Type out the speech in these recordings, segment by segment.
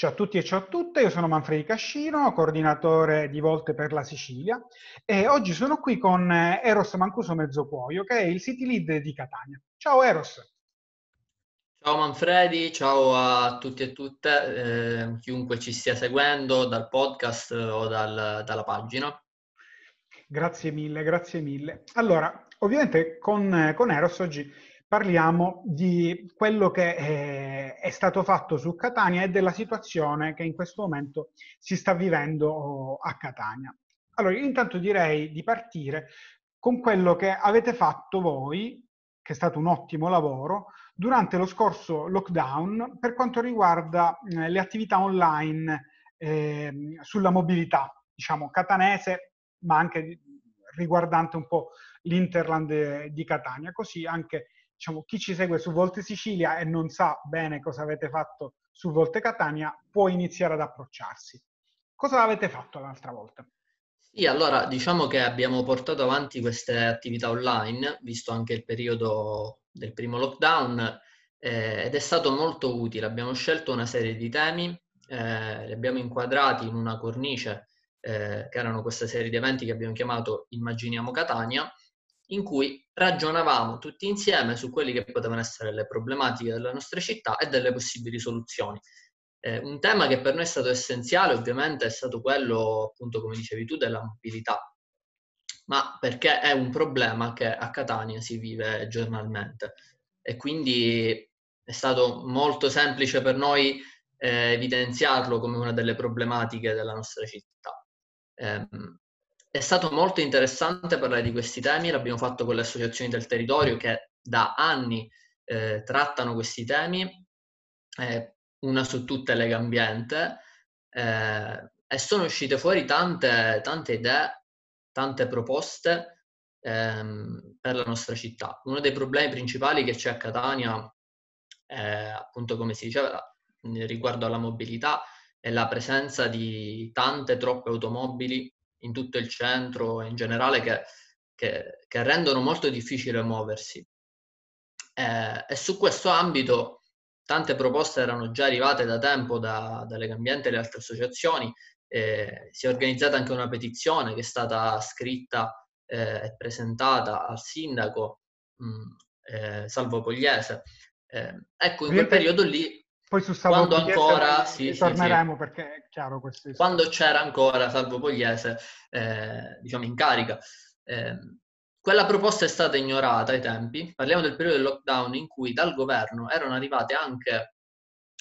Ciao a tutti e ciao a tutte, io sono Manfredi Cascino, coordinatore di Volte per la Sicilia e oggi sono qui con eh, Eros Mancuso Mezzocuoio che è il city lead di Catania. Ciao Eros! Ciao Manfredi, ciao a tutti e tutte, eh, chiunque ci stia seguendo dal podcast o dal, dalla pagina. Grazie mille, grazie mille. Allora, ovviamente con, con Eros oggi parliamo di quello che è, è, stato fatto su Catania e della situazione che in questo momento si sta vivendo a Catania. Allora, intanto direi di partire con quello che avete fatto voi, che è stato un ottimo lavoro, durante lo scorso lockdown per quanto riguarda eh, le attività online eh, sulla mobilità, diciamo, catanese, ma anche riguardante un po' l'Interland di Catania, così anche diciamo, chi ci segue su Volte Sicilia e non sa bene cosa avete fatto su Volte Catania può iniziare ad approcciarsi. Cosa avete fatto l'altra volta? Sì, allora diciamo che abbiamo portato avanti queste attività online, visto anche il periodo del primo lockdown, eh, ed è stato molto utile. Abbiamo scelto una serie di temi, eh, li abbiamo inquadrati in una cornice, eh, che erano questa serie di eventi che abbiamo chiamato Immaginiamo Catania, in cui ragionavamo tutti insieme su quelle che potevano essere le problematiche della nostra città e delle possibili soluzioni. Eh, un tema che per noi è stato essenziale ovviamente è stato quello, appunto come dicevi tu, della mobilità, ma perché è un problema che a Catania si vive giornalmente e quindi è stato molto semplice per noi eh, evidenziarlo come una delle problematiche della nostra città. Eh, è stato molto interessante parlare di questi temi, l'abbiamo fatto con le associazioni del territorio che da anni eh, trattano questi temi, eh, una su tutte Lega Ambiente, eh, e sono uscite fuori tante, tante idee, tante proposte ehm, per la nostra città. Uno dei problemi principali che c'è a Catania, appunto come si diceva, riguardo alla mobilità, è la presenza di tante, troppe automobili in tutto il centro in generale che, che, che rendono molto difficile muoversi. Eh, e su questo ambito tante proposte erano già arrivate da tempo da, dalle Cambiente e le altre associazioni. Eh, si è organizzata anche una petizione che è stata scritta eh, e presentata al sindaco mh, mm, eh, Salvo Pogliese. Eh, ecco, in quel periodo lì poi su Salvo quando Pugliese ancora, sì, torneremo sì, sì. perché è chiaro questo. Quando c'era ancora Salvo Pogliese, eh, diciamo, in carica. Eh, quella proposta è stata ignorata ai tempi. Parliamo del periodo del lockdown in cui dal governo erano arrivate anche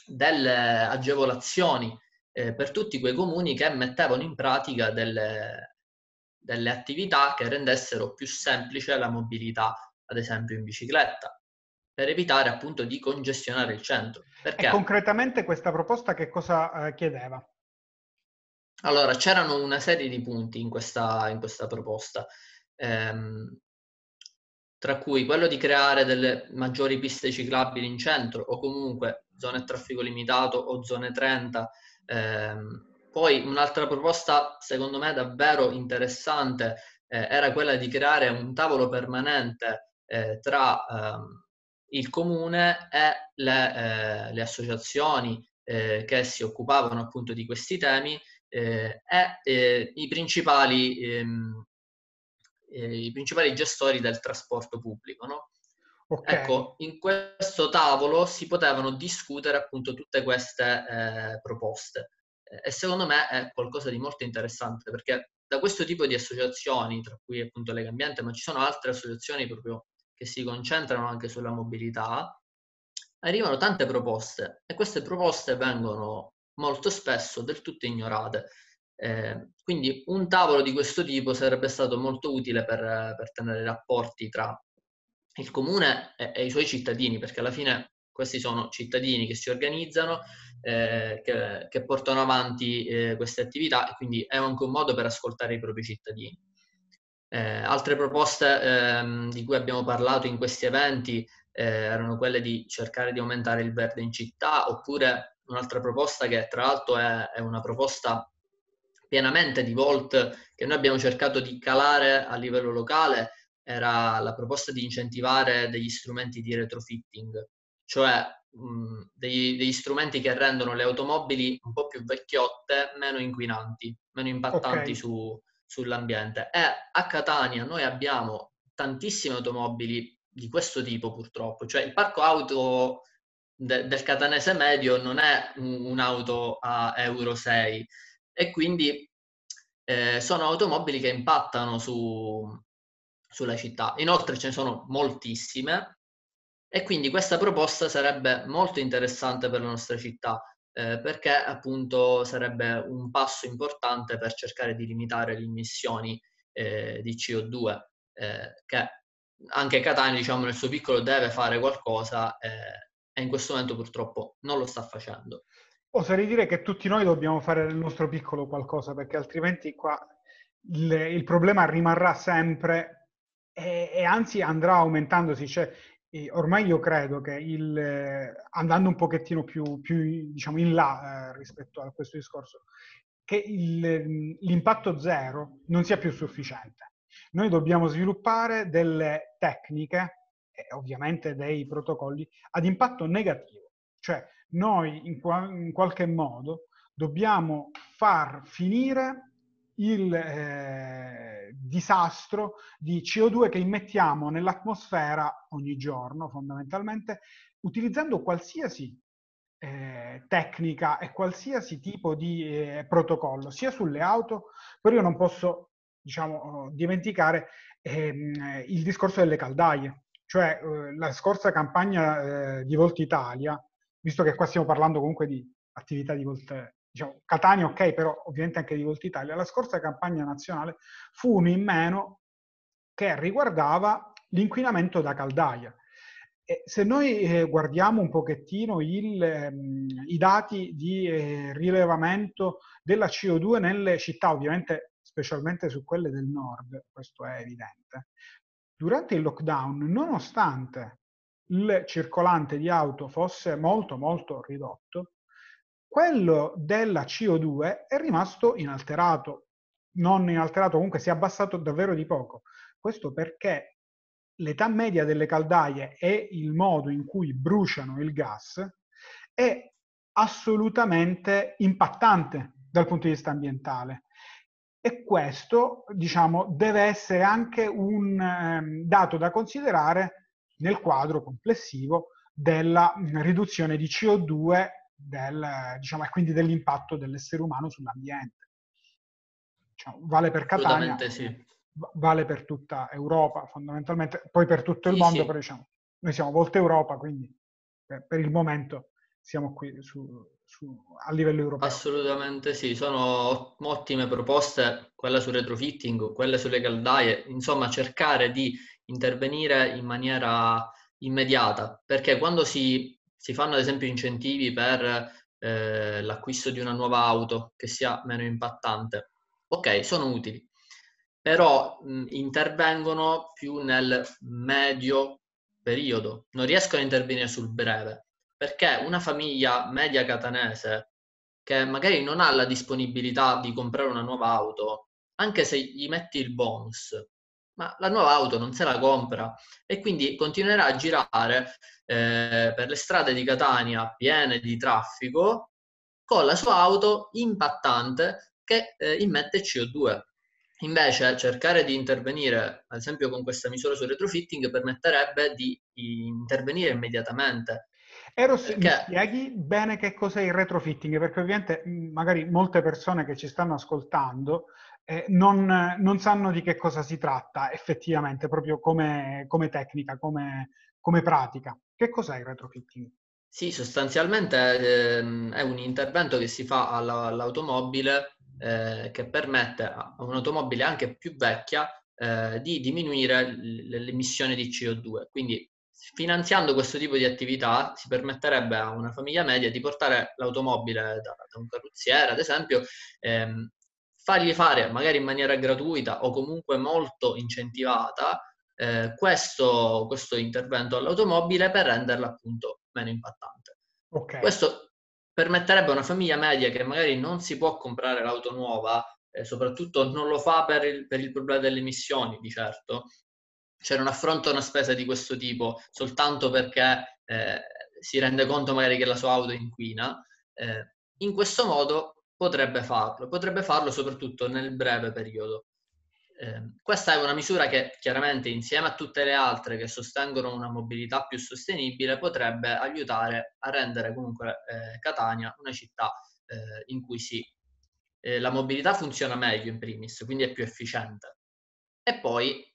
delle agevolazioni eh, per tutti quei comuni che mettevano in pratica delle, delle attività che rendessero più semplice la mobilità, ad esempio in bicicletta per evitare appunto di congestionare il centro. Perché... E concretamente questa proposta che cosa eh, chiedeva? Allora, c'erano una serie di punti in questa, in questa proposta, ehm, tra cui quello di creare delle maggiori piste ciclabili in centro o comunque zone a traffico limitato o zone 30. Ehm, poi un'altra proposta, secondo me davvero interessante, eh, era quella di creare un tavolo permanente eh, tra ehm, il comune e le, eh, le associazioni eh, che si occupavano appunto di questi temi eh, e eh, i principali, ehm, eh, i principali gestori del trasporto pubblico. No? Okay. Ecco, in questo tavolo si potevano discutere appunto tutte queste eh, proposte e secondo me è qualcosa di molto interessante perché da questo tipo di associazioni, tra cui appunto Lega Ambiente, ma ci sono altre associazioni proprio che si concentrano anche sulla mobilità, arrivano tante proposte e queste proposte vengono molto spesso del tutto ignorate. Eh, quindi un tavolo di questo tipo sarebbe stato molto utile per, per tenere rapporti tra il comune e, e, i suoi cittadini, perché alla fine questi sono cittadini che si organizzano, eh, che, che, portano avanti eh, queste attività e quindi è anche un modo per ascoltare i propri cittadini. Eh, altre proposte ehm, di cui abbiamo parlato in questi eventi eh, erano quelle di cercare di aumentare il verde in città, oppure un'altra proposta che tra l'altro è, è una proposta pienamente di Volt che noi abbiamo cercato di calare a livello locale era la proposta di incentivare degli strumenti di retrofitting, cioè mh, degli, degli, strumenti che rendono le automobili un po' più vecchiotte, meno inquinanti, meno impattanti okay. su, sull'ambiente. E a Catania noi abbiamo tantissime automobili di questo tipo purtroppo, cioè il parco auto de, del catanese medio non è un, un'auto a Euro 6 e quindi eh, sono automobili che impattano su, sulla città. Inoltre ce ne sono moltissime e quindi questa proposta sarebbe molto interessante per la nostra città eh, perché appunto sarebbe un passo importante per cercare di limitare le emissioni eh, di CO2 eh, che anche Catania diciamo nel suo piccolo deve fare qualcosa eh, e in questo momento purtroppo non lo sta facendo. Oserei dire che tutti noi dobbiamo fare nel nostro piccolo qualcosa perché altrimenti qua il, il problema rimarrà sempre e, e, anzi andrà aumentandosi. Cioè, ormai io credo che il, andando un pochettino più, più diciamo, in là eh, rispetto a questo discorso, che il, l'impatto zero non sia più sufficiente. Noi dobbiamo sviluppare delle tecniche e ovviamente dei protocolli ad impatto negativo, cioè noi in, qua, in qualche modo dobbiamo far finire il eh, disastro di CO2 che immettiamo nell'atmosfera ogni giorno, fondamentalmente, utilizzando qualsiasi eh, tecnica e qualsiasi tipo di eh, protocollo, sia sulle auto, però io non posso diciamo, dimenticare ehm, il discorso delle caldaie. Cioè, eh, la scorsa campagna eh, di Volta Italia, visto che qua stiamo parlando comunque di attività di Volt, diciamo, Catania ok, però ovviamente anche di Volta Italia, la scorsa campagna nazionale fu uno in meno che riguardava l'inquinamento da caldaia. E se noi eh, guardiamo un pochettino il, ehm, i dati di eh, rilevamento della CO2 nelle città, ovviamente specialmente su quelle del nord, questo è evidente, durante il lockdown, nonostante il circolante di auto fosse molto molto ridotto, quello della CO2 è rimasto inalterato, non inalterato, comunque si è abbassato davvero di poco. Questo perché l'età media delle caldaie e il modo in cui bruciano il gas è assolutamente impattante dal punto di vista ambientale. E questo, diciamo, deve essere anche un eh, dato da considerare nel quadro complessivo della riduzione di CO2 del, diciamo, e quindi dell'impatto dell'essere umano sull'ambiente. Diciamo, vale per Catania, sì. vale per tutta Europa fondamentalmente, poi per tutto il sì, mondo, sì. però diciamo, noi siamo Volta Europa, quindi per, per il momento siamo qui su, su, a livello europeo. Assolutamente sì, sono ottime proposte, quella sul retrofitting, quelle sulle caldaie, insomma cercare di intervenire in maniera immediata, perché quando si si fanno ad esempio incentivi per eh, l'acquisto di una nuova auto che sia meno impattante. Ok, sono utili, però mh, intervengono più nel medio periodo, non riescono a intervenire sul breve, perché una famiglia media catanese che magari non ha la disponibilità di comprare una nuova auto, anche se gli metti il bonus, ma la nuova auto non se la compra e quindi continuerà a girare eh, per le strade di Catania piene di traffico con la sua auto impattante che eh, immette CO2. Invece cercare di intervenire, ad esempio con questa misura sul retrofitting, permetterebbe di intervenire immediatamente. Eros, perché... mi spieghi bene che cos'è il retrofitting? Perché ovviamente magari molte persone che ci stanno ascoltando eh, non, non, sanno di che cosa si tratta effettivamente, proprio come, come tecnica, come, come, pratica. Che cos'è il retrofitting? Sì, sostanzialmente ehm, è un intervento che si fa alla, all'automobile eh, che permette a un'automobile anche più vecchia eh, di diminuire l'emissione di CO2. Quindi finanziando questo tipo di attività si permetterebbe a una famiglia media di portare l'automobile da, da un carrozziere, ad esempio, ehm, fargli fare magari in maniera gratuita o comunque molto incentivata eh, questo, questo, intervento all'automobile per renderla appunto meno impattante. Okay. Questo permetterebbe a una famiglia media che magari non si può comprare l'auto nuova, e soprattutto non lo fa per il, per il problema delle emissioni, di certo, cioè non affronta una spesa di questo tipo soltanto perché eh, si rende conto magari che la sua auto inquina, eh, in questo modo potrebbe farlo, potrebbe farlo soprattutto nel breve periodo. Eh, questa è una misura che chiaramente insieme a tutte le altre che sostengono una mobilità più sostenibile potrebbe aiutare a rendere comunque eh, Catania una città eh, in cui sì, eh, la mobilità funziona meglio in primis, quindi è più efficiente e poi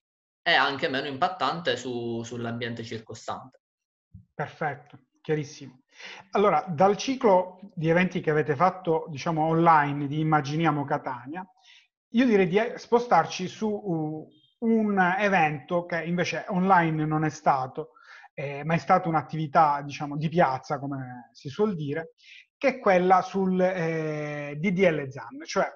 è anche meno impattante su, sull'ambiente circostante. Perfetto, chiarissimo. Allora, dal ciclo di eventi che avete fatto, diciamo, online di Immaginiamo Catania, io direi di spostarci su un evento che invece online non è stato, eh, ma è stata un'attività, diciamo, di piazza, come si suol dire, che è quella sul eh, DDL ZAN, cioè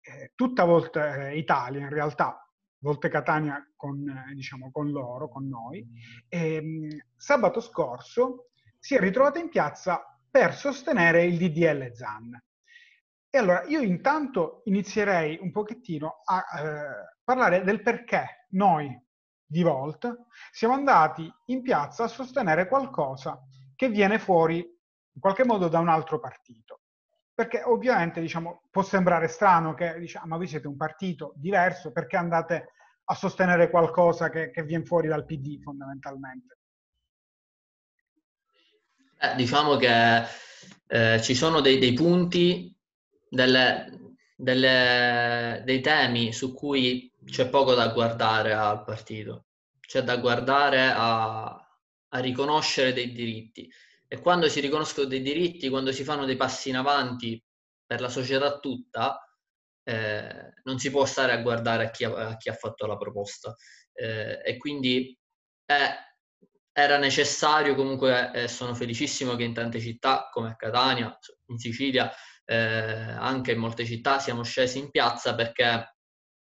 eh, tutta Volta eh, Italia in realtà, Volte Catania con, eh, diciamo, con loro, con noi, e, ehm, sabato scorso si è ritrovata in piazza per sostenere il DDL ZAN. E allora io intanto inizierei un pochettino a eh, parlare del perché noi di Volt siamo andati in piazza a sostenere qualcosa che viene fuori in qualche modo da un altro partito. Perché ovviamente diciamo, può sembrare strano che diciamo, voi siete un partito diverso, perché andate a sostenere qualcosa che, che viene fuori dal PD fondamentalmente? Eh, diciamo che eh, ci sono dei, dei punti delle, delle, dei temi su cui c'è poco da guardare al partito, c'è da guardare a, a riconoscere dei diritti. E quando si riconoscono dei diritti, quando si fanno dei passi in avanti per la società tutta, eh, non si può stare a guardare a chi ha, a chi ha fatto la proposta. Eh, e quindi eh, era necessario comunque, e sono felicissimo che in tante città come a Catania, in Sicilia, eh, anche in molte città siamo scesi in piazza perché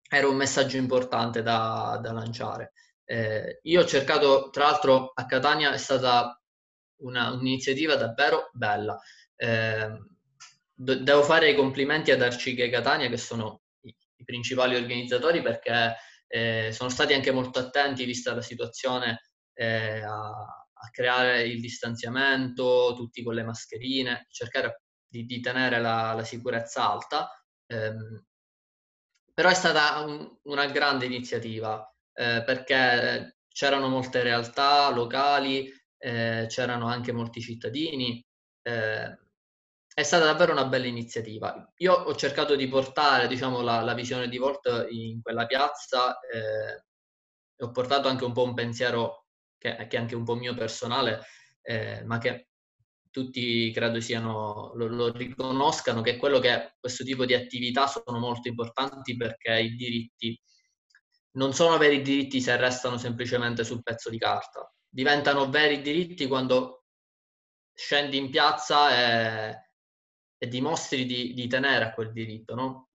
era un messaggio importante da, da lanciare. Eh, io ho cercato, tra l'altro a Catania è stata una, un'iniziativa davvero bella. Eh, do, devo fare i complimenti ad Arcighe Catania che sono i, i principali organizzatori perché eh, sono stati anche molto attenti vista la situazione eh, a, a, creare il distanziamento, tutti con le mascherine, cercare di, di tenere la, la, sicurezza alta. Ehm, però è stata un, una grande iniziativa eh, perché c'erano molte realtà locali, eh, c'erano anche molti cittadini. Eh, è stata davvero una bella iniziativa. Io ho cercato di portare diciamo, la, la visione di Volt in quella piazza eh, e ho portato anche un po' un pensiero che, che è anche un po' mio personale, eh, ma che tutti credo siano, lo, lo, riconoscano, che è quello che questo tipo di attività sono molto importanti perché i diritti non sono veri diritti se restano semplicemente sul pezzo di carta, diventano veri diritti quando scendi in piazza e, e dimostri di, di, tenere a quel diritto, no?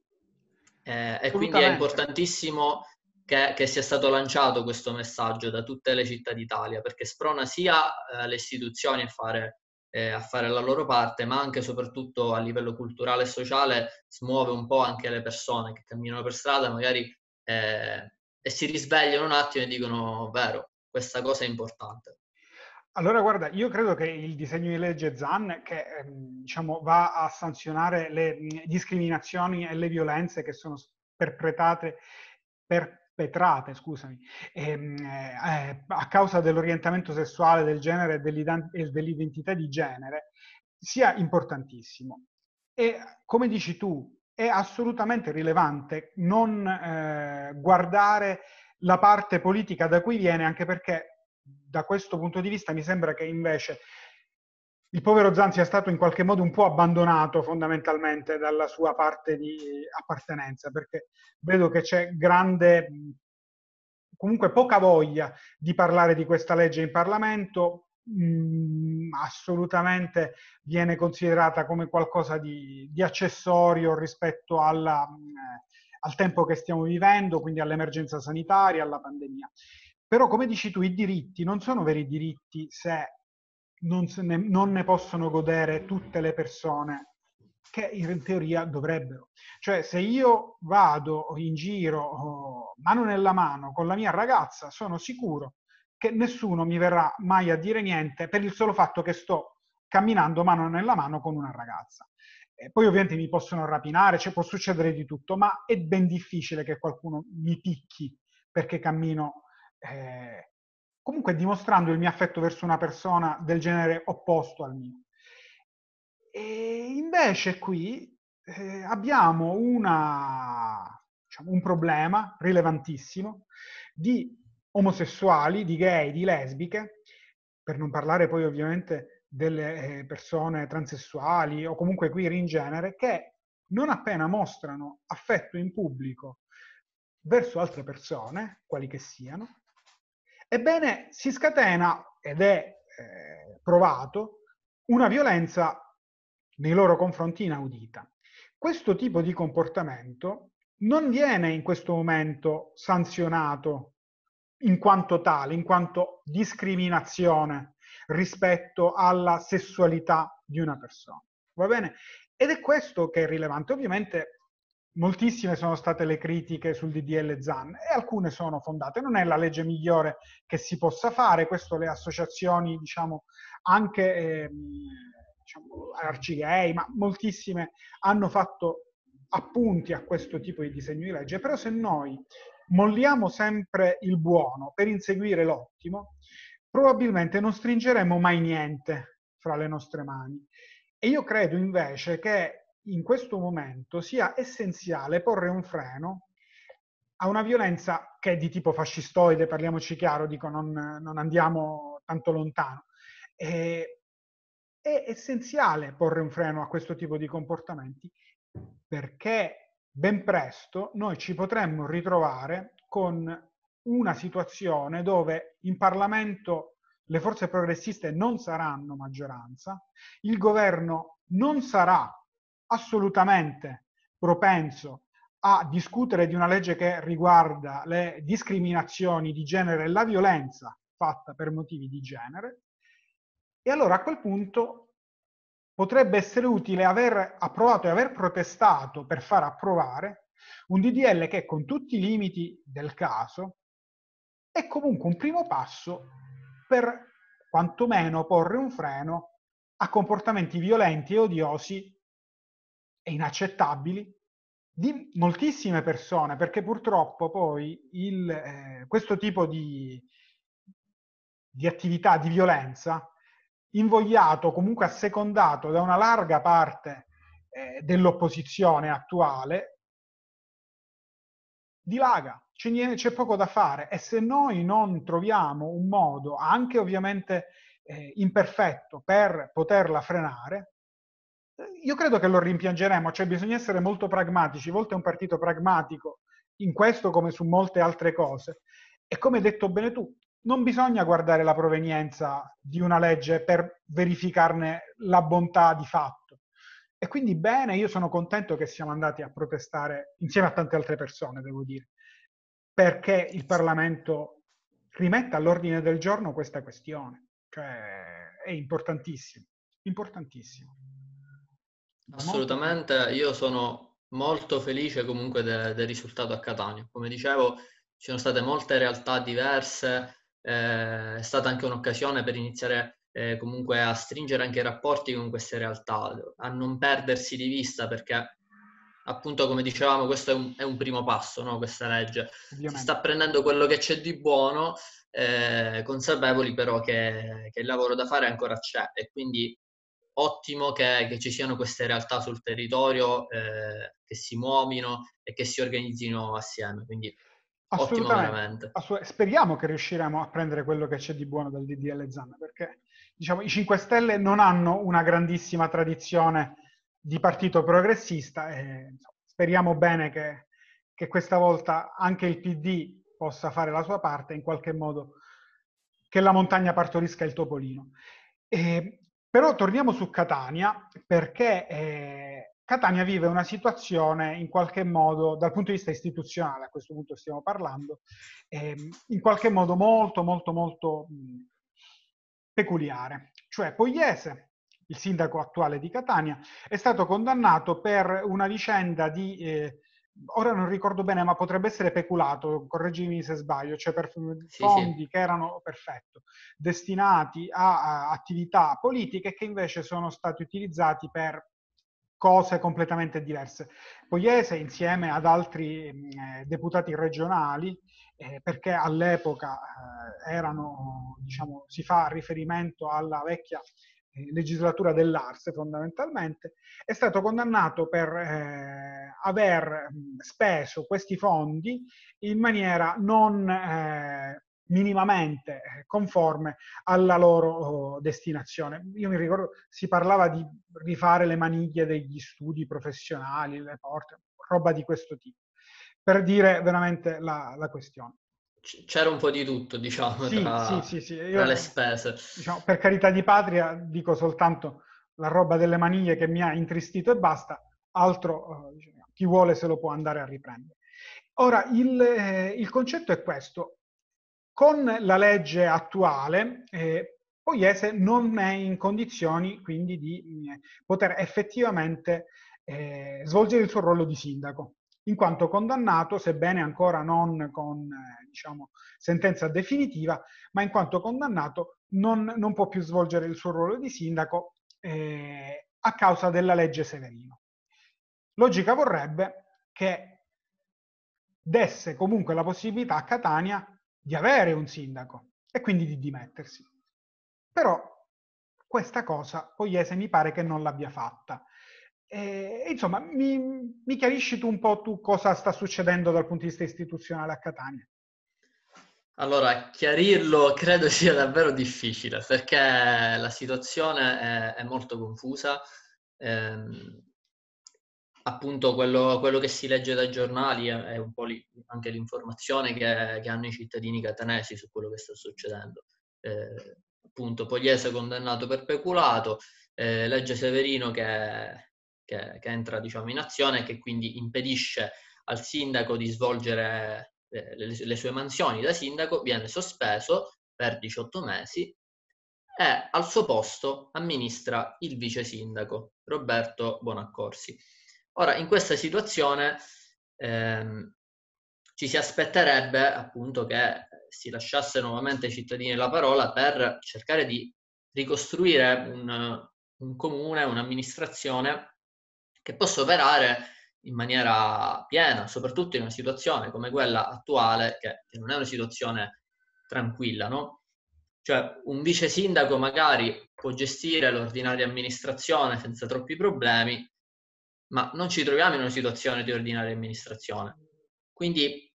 Eh, e quindi è importantissimo che, che, sia stato lanciato questo messaggio da tutte le città d'Italia, perché sprona sia eh, le istituzioni a fare, eh, a fare, la loro parte, ma anche e soprattutto a livello culturale e sociale smuove un po' anche le persone che camminano per strada magari eh, e si risvegliano un attimo e dicono, vero, questa cosa è importante. Allora, guarda, io credo che il disegno di legge ZAN, che ehm, diciamo, va a sanzionare le discriminazioni e le violenze che sono perpetrate, per, perpetrate scusami, ehm, eh, a causa dell'orientamento sessuale, del genere e dell'identità di genere, sia importantissimo. E come dici tu, è assolutamente rilevante non eh, guardare la parte politica da cui viene, anche perché da questo punto di vista mi sembra che invece il povero Zan sia stato in qualche modo un po' abbandonato fondamentalmente dalla sua parte di appartenenza, perché vedo che c'è grande, comunque poca voglia di parlare di questa legge in Parlamento, mh, assolutamente viene considerata come qualcosa di, di accessorio rispetto alla, mh, al tempo che stiamo vivendo, quindi all'emergenza sanitaria, alla pandemia. Però, come dici tu, i diritti non sono veri diritti se non, ne, non ne possono godere tutte le persone che in teoria dovrebbero. Cioè, se io vado in giro oh, mano nella mano con la mia ragazza, sono sicuro che nessuno mi verrà mai a dire niente per il solo fatto che sto camminando mano nella mano con una ragazza. E poi ovviamente mi possono rapinare, cioè può succedere di tutto, ma è ben difficile che qualcuno mi picchi perché cammino eh, comunque dimostrando il mio affetto verso una persona del genere opposto al mio. E invece qui eh, abbiamo una, diciamo, un problema rilevantissimo di omosessuali, di gay, di lesbiche, per non parlare poi ovviamente delle eh, persone transessuali o comunque queer in genere, che non appena mostrano affetto in pubblico verso altre persone, quali che siano, ebbene si scatena, ed è eh, provato, una violenza nei loro confronti inaudita. Questo tipo di comportamento non viene in questo momento sanzionato in quanto tale, in quanto discriminazione rispetto alla sessualità di una persona. Va bene? Ed è questo che è rilevante. Ovviamente moltissime sono state le critiche sul DDL ZAN e alcune sono fondate. Non è la legge migliore che si possa fare, questo le associazioni, diciamo, anche eh, diciamo, arcigay, ma moltissime hanno fatto appunti a questo tipo di disegno di legge, però se noi molliamo sempre il buono per inseguire l'ottimo, probabilmente non stringeremo mai niente fra le nostre mani. E io credo invece che in questo momento sia essenziale porre un freno a una violenza che è di tipo fascistoide, parliamoci chiaro, dico non, non andiamo tanto lontano. E, è essenziale porre un freno a questo tipo di comportamenti perché ben presto noi ci potremmo ritrovare con una situazione dove in Parlamento le forze progressiste non saranno maggioranza, il governo non sarà assolutamente propenso a discutere di una legge che riguarda le discriminazioni di genere e la violenza fatta per motivi di genere, e allora a quel punto potrebbe essere utile aver approvato e aver protestato per far approvare un DDL che con tutti i limiti del caso è comunque un primo passo per quantomeno porre un freno a comportamenti violenti e odiosi e inaccettabili di moltissime persone, perché purtroppo poi il, eh, questo tipo di, di attività di violenza invogliato, comunque assecondato da una larga parte eh, dell'opposizione attuale, dilaga, c'è, poco da fare. E se noi non troviamo un modo, anche ovviamente eh, imperfetto, per poterla frenare, io credo che lo rimpiangeremo, cioè bisogna essere molto pragmatici, Volta è un partito pragmatico in questo come su molte altre cose. E come hai detto bene tu, non bisogna guardare la provenienza di una legge per verificarne la bontà di fatto. E quindi bene, io sono contento che siamo andati a protestare insieme a tante altre persone, devo dire, perché il Parlamento rimetta all'ordine del giorno questa questione. Cioè, è importantissimo, importantissimo. Assolutamente, io sono molto felice comunque de- del risultato a Catania. Come dicevo, ci sono state molte realtà diverse, eh, è stata anche un'occasione per iniziare eh, comunque a stringere anche i rapporti con queste realtà, a non perdersi di vista perché appunto come dicevamo questo è un, è un primo passo, no? questa legge. Ovviamente. Si sta prendendo quello che c'è di buono, eh, consapevoli però che, che, il lavoro da fare ancora c'è e quindi ottimo che, che ci siano queste realtà sul territorio eh, che si muovino e che si organizzino assieme. Quindi Assolutamente. Assolut- speriamo che riusciremo a prendere quello che c'è di buono dal DDL Zan, perché diciamo, i 5 Stelle non hanno una grandissima tradizione di partito progressista e insomma, speriamo bene che, che, questa volta anche il PD possa fare la sua parte, in qualche modo che la montagna partorisca il topolino. E, però torniamo su Catania, perché eh, Catania vive una situazione in qualche modo, dal punto di vista istituzionale, a questo punto stiamo parlando, ehm, in qualche modo molto, molto, molto mh, peculiare. Cioè Pogliese, il sindaco attuale di Catania, è stato condannato per una vicenda di eh, ora non ricordo bene, ma potrebbe essere peculato, correggimi se sbaglio, cioè per Sì, fondi sì. che erano, perfetto, destinati a, a attività politiche che invece sono stati utilizzati per cose completamente diverse. Poiese, insieme ad altri eh, deputati regionali, eh, perché all'epoca eh, erano, diciamo, si fa riferimento alla vecchia legislatura dell'Ars fondamentalmente, è stato condannato per eh, aver speso questi fondi in maniera non eh, minimamente conforme alla loro oh, destinazione. Io mi ricordo, si parlava di rifare le maniglie degli studi professionali, le porte, roba di questo tipo, per dire veramente la, la questione. C'era un po' di tutto, diciamo, sì, tra, sì, sì. Io, tra le spese. Diciamo, per carità di patria dico soltanto la roba delle maniglie che mi ha intristito e basta, altro eh, diciamo, chi vuole se lo può andare a riprendere. Ora, il, eh, il concetto è questo. Con la legge attuale, eh, Poiese non è in condizioni quindi di mh, poter effettivamente eh, svolgere il suo ruolo di sindaco in quanto condannato, sebbene ancora non con eh, diciamo, sentenza definitiva, ma in quanto condannato non, non, può più svolgere il suo ruolo di sindaco eh, a causa della legge Severino. Logica vorrebbe che desse comunque la possibilità a Catania di avere un sindaco e quindi di dimettersi. Però questa cosa Poiese mi pare che non l'abbia fatta e, insomma, mi, mi, chiarisci tu un po' tu cosa sta succedendo dal punto di vista istituzionale a Catania? Allora, chiarirlo credo sia davvero difficile perché la situazione è, è molto confusa. Eh, appunto, quello, quello, che si legge dai giornali è, è un po' li, anche l'informazione che, che, hanno i cittadini catanesi su quello che sta succedendo. Eh, appunto, Pogliese condannato per peculato, eh, legge Severino che che, che entra diciamo, in azione e che quindi impedisce al sindaco di svolgere le, le, sue mansioni da sindaco, viene sospeso per 18 mesi e al suo posto amministra il vice sindaco Roberto Bonaccorsi. Ora, in questa situazione ehm, ci si aspetterebbe appunto che si lasciasse nuovamente ai cittadini la parola per cercare di ricostruire un, un comune, un'amministrazione che possa operare in maniera piena, soprattutto in una situazione come quella attuale, che, che non è una situazione tranquilla, no? Cioè un vice sindaco magari può gestire l'ordinaria amministrazione senza troppi problemi, ma non ci troviamo in una situazione di ordinaria amministrazione. Quindi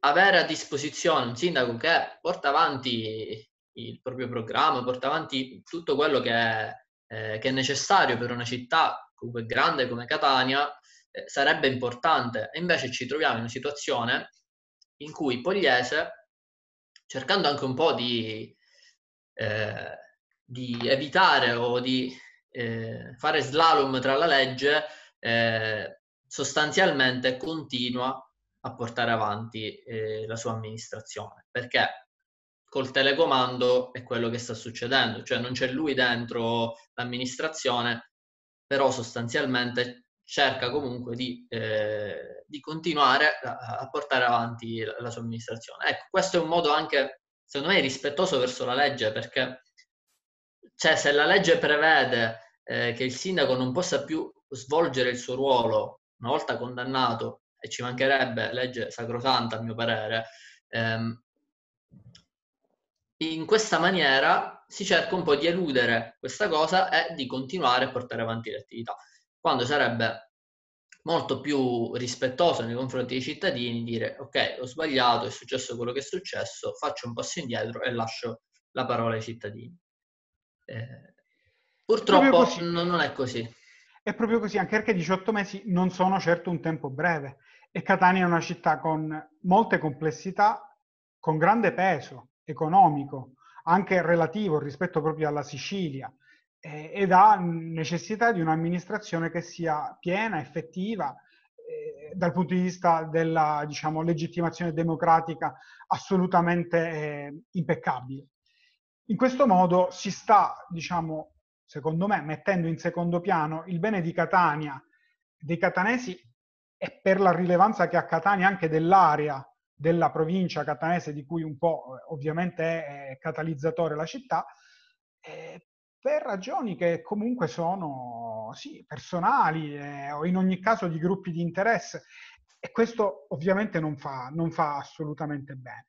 avere a disposizione un sindaco che porta avanti il proprio programma, porta avanti tutto quello che è, eh, che è necessario per una città comunque grande come Catania, sarebbe importante. E invece ci troviamo in una situazione in cui Pogliese, cercando anche un po' di, eh, di evitare o di eh, fare slalom tra la legge, eh, sostanzialmente continua a portare avanti eh, la sua amministrazione. Perché? col telecomando è quello che sta succedendo, cioè non c'è lui dentro l'amministrazione, però sostanzialmente cerca comunque di, eh, di continuare a, portare avanti la, la, sua amministrazione. Ecco, questo è un modo anche, secondo me, rispettoso verso la legge, perché cioè, se la legge prevede eh, che il sindaco non possa più svolgere il suo ruolo una volta condannato, e ci mancherebbe legge sacrosanta a mio parere, ehm, in questa maniera si cerca un po' di eludere questa cosa e di continuare a portare avanti le attività, quando sarebbe molto più rispettoso nei confronti dei cittadini dire ok, ho sbagliato, è successo quello che è successo, faccio un passo indietro e lascio la parola ai cittadini. Eh, purtroppo non è così. È proprio così, anche perché 18 mesi non sono certo un tempo breve e Catania è una città con molte complessità, con grande peso economico, anche relativo rispetto proprio alla Sicilia, eh, ed ha necessità di un'amministrazione che sia piena, effettiva, eh, dal punto di vista della diciamo, legittimazione democratica assolutamente eh, impeccabile. In questo modo si sta, diciamo, secondo me, mettendo in secondo piano il bene di Catania, dei catanesi e per la rilevanza che ha Catania anche dell'area della provincia catanese di cui un po' ovviamente è catalizzatore la città, eh, per ragioni che comunque sono sì, personali eh, o in ogni caso di gruppi di interesse e questo ovviamente non fa, non fa assolutamente bene.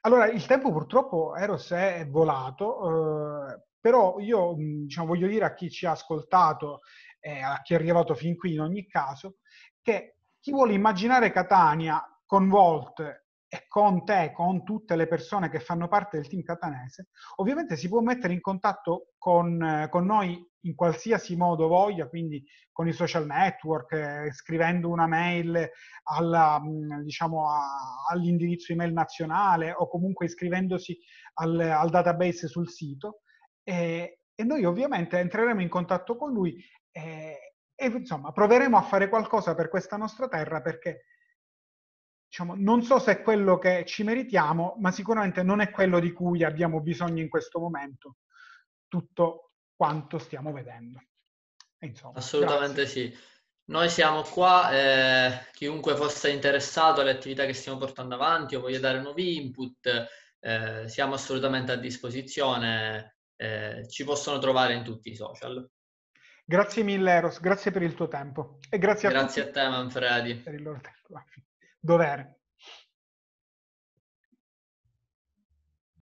Allora, il tempo purtroppo, Eros, è volato, eh, però io diciamo, voglio dire a chi ci ha ascoltato e a chi è arrivato fin qui in ogni caso, che chi vuole immaginare Catania con Volt e con te, con tutte le persone che fanno parte del team catanese, ovviamente si può mettere in contatto con, con noi in qualsiasi modo voglia, quindi con i social network, eh, scrivendo una mail alla, diciamo, a, all'indirizzo email nazionale o comunque iscrivendosi al, al database sul sito. E, e, noi ovviamente entreremo in contatto con lui e, e insomma proveremo a fare qualcosa per questa nostra terra perché diciamo, non so se è quello che ci meritiamo, ma sicuramente non è quello di cui abbiamo bisogno in questo momento, tutto quanto stiamo vedendo. Insomma, Assolutamente grazie. sì. Noi siamo qua, eh, chiunque fosse interessato alle attività che stiamo portando avanti o voglia dare nuovi input, eh, siamo assolutamente a disposizione, eh, ci possono trovare in tutti i social. Grazie mille Eros, grazie per il tuo tempo e grazie a Grazie a te Manfredi. Per il loro tempo dovere.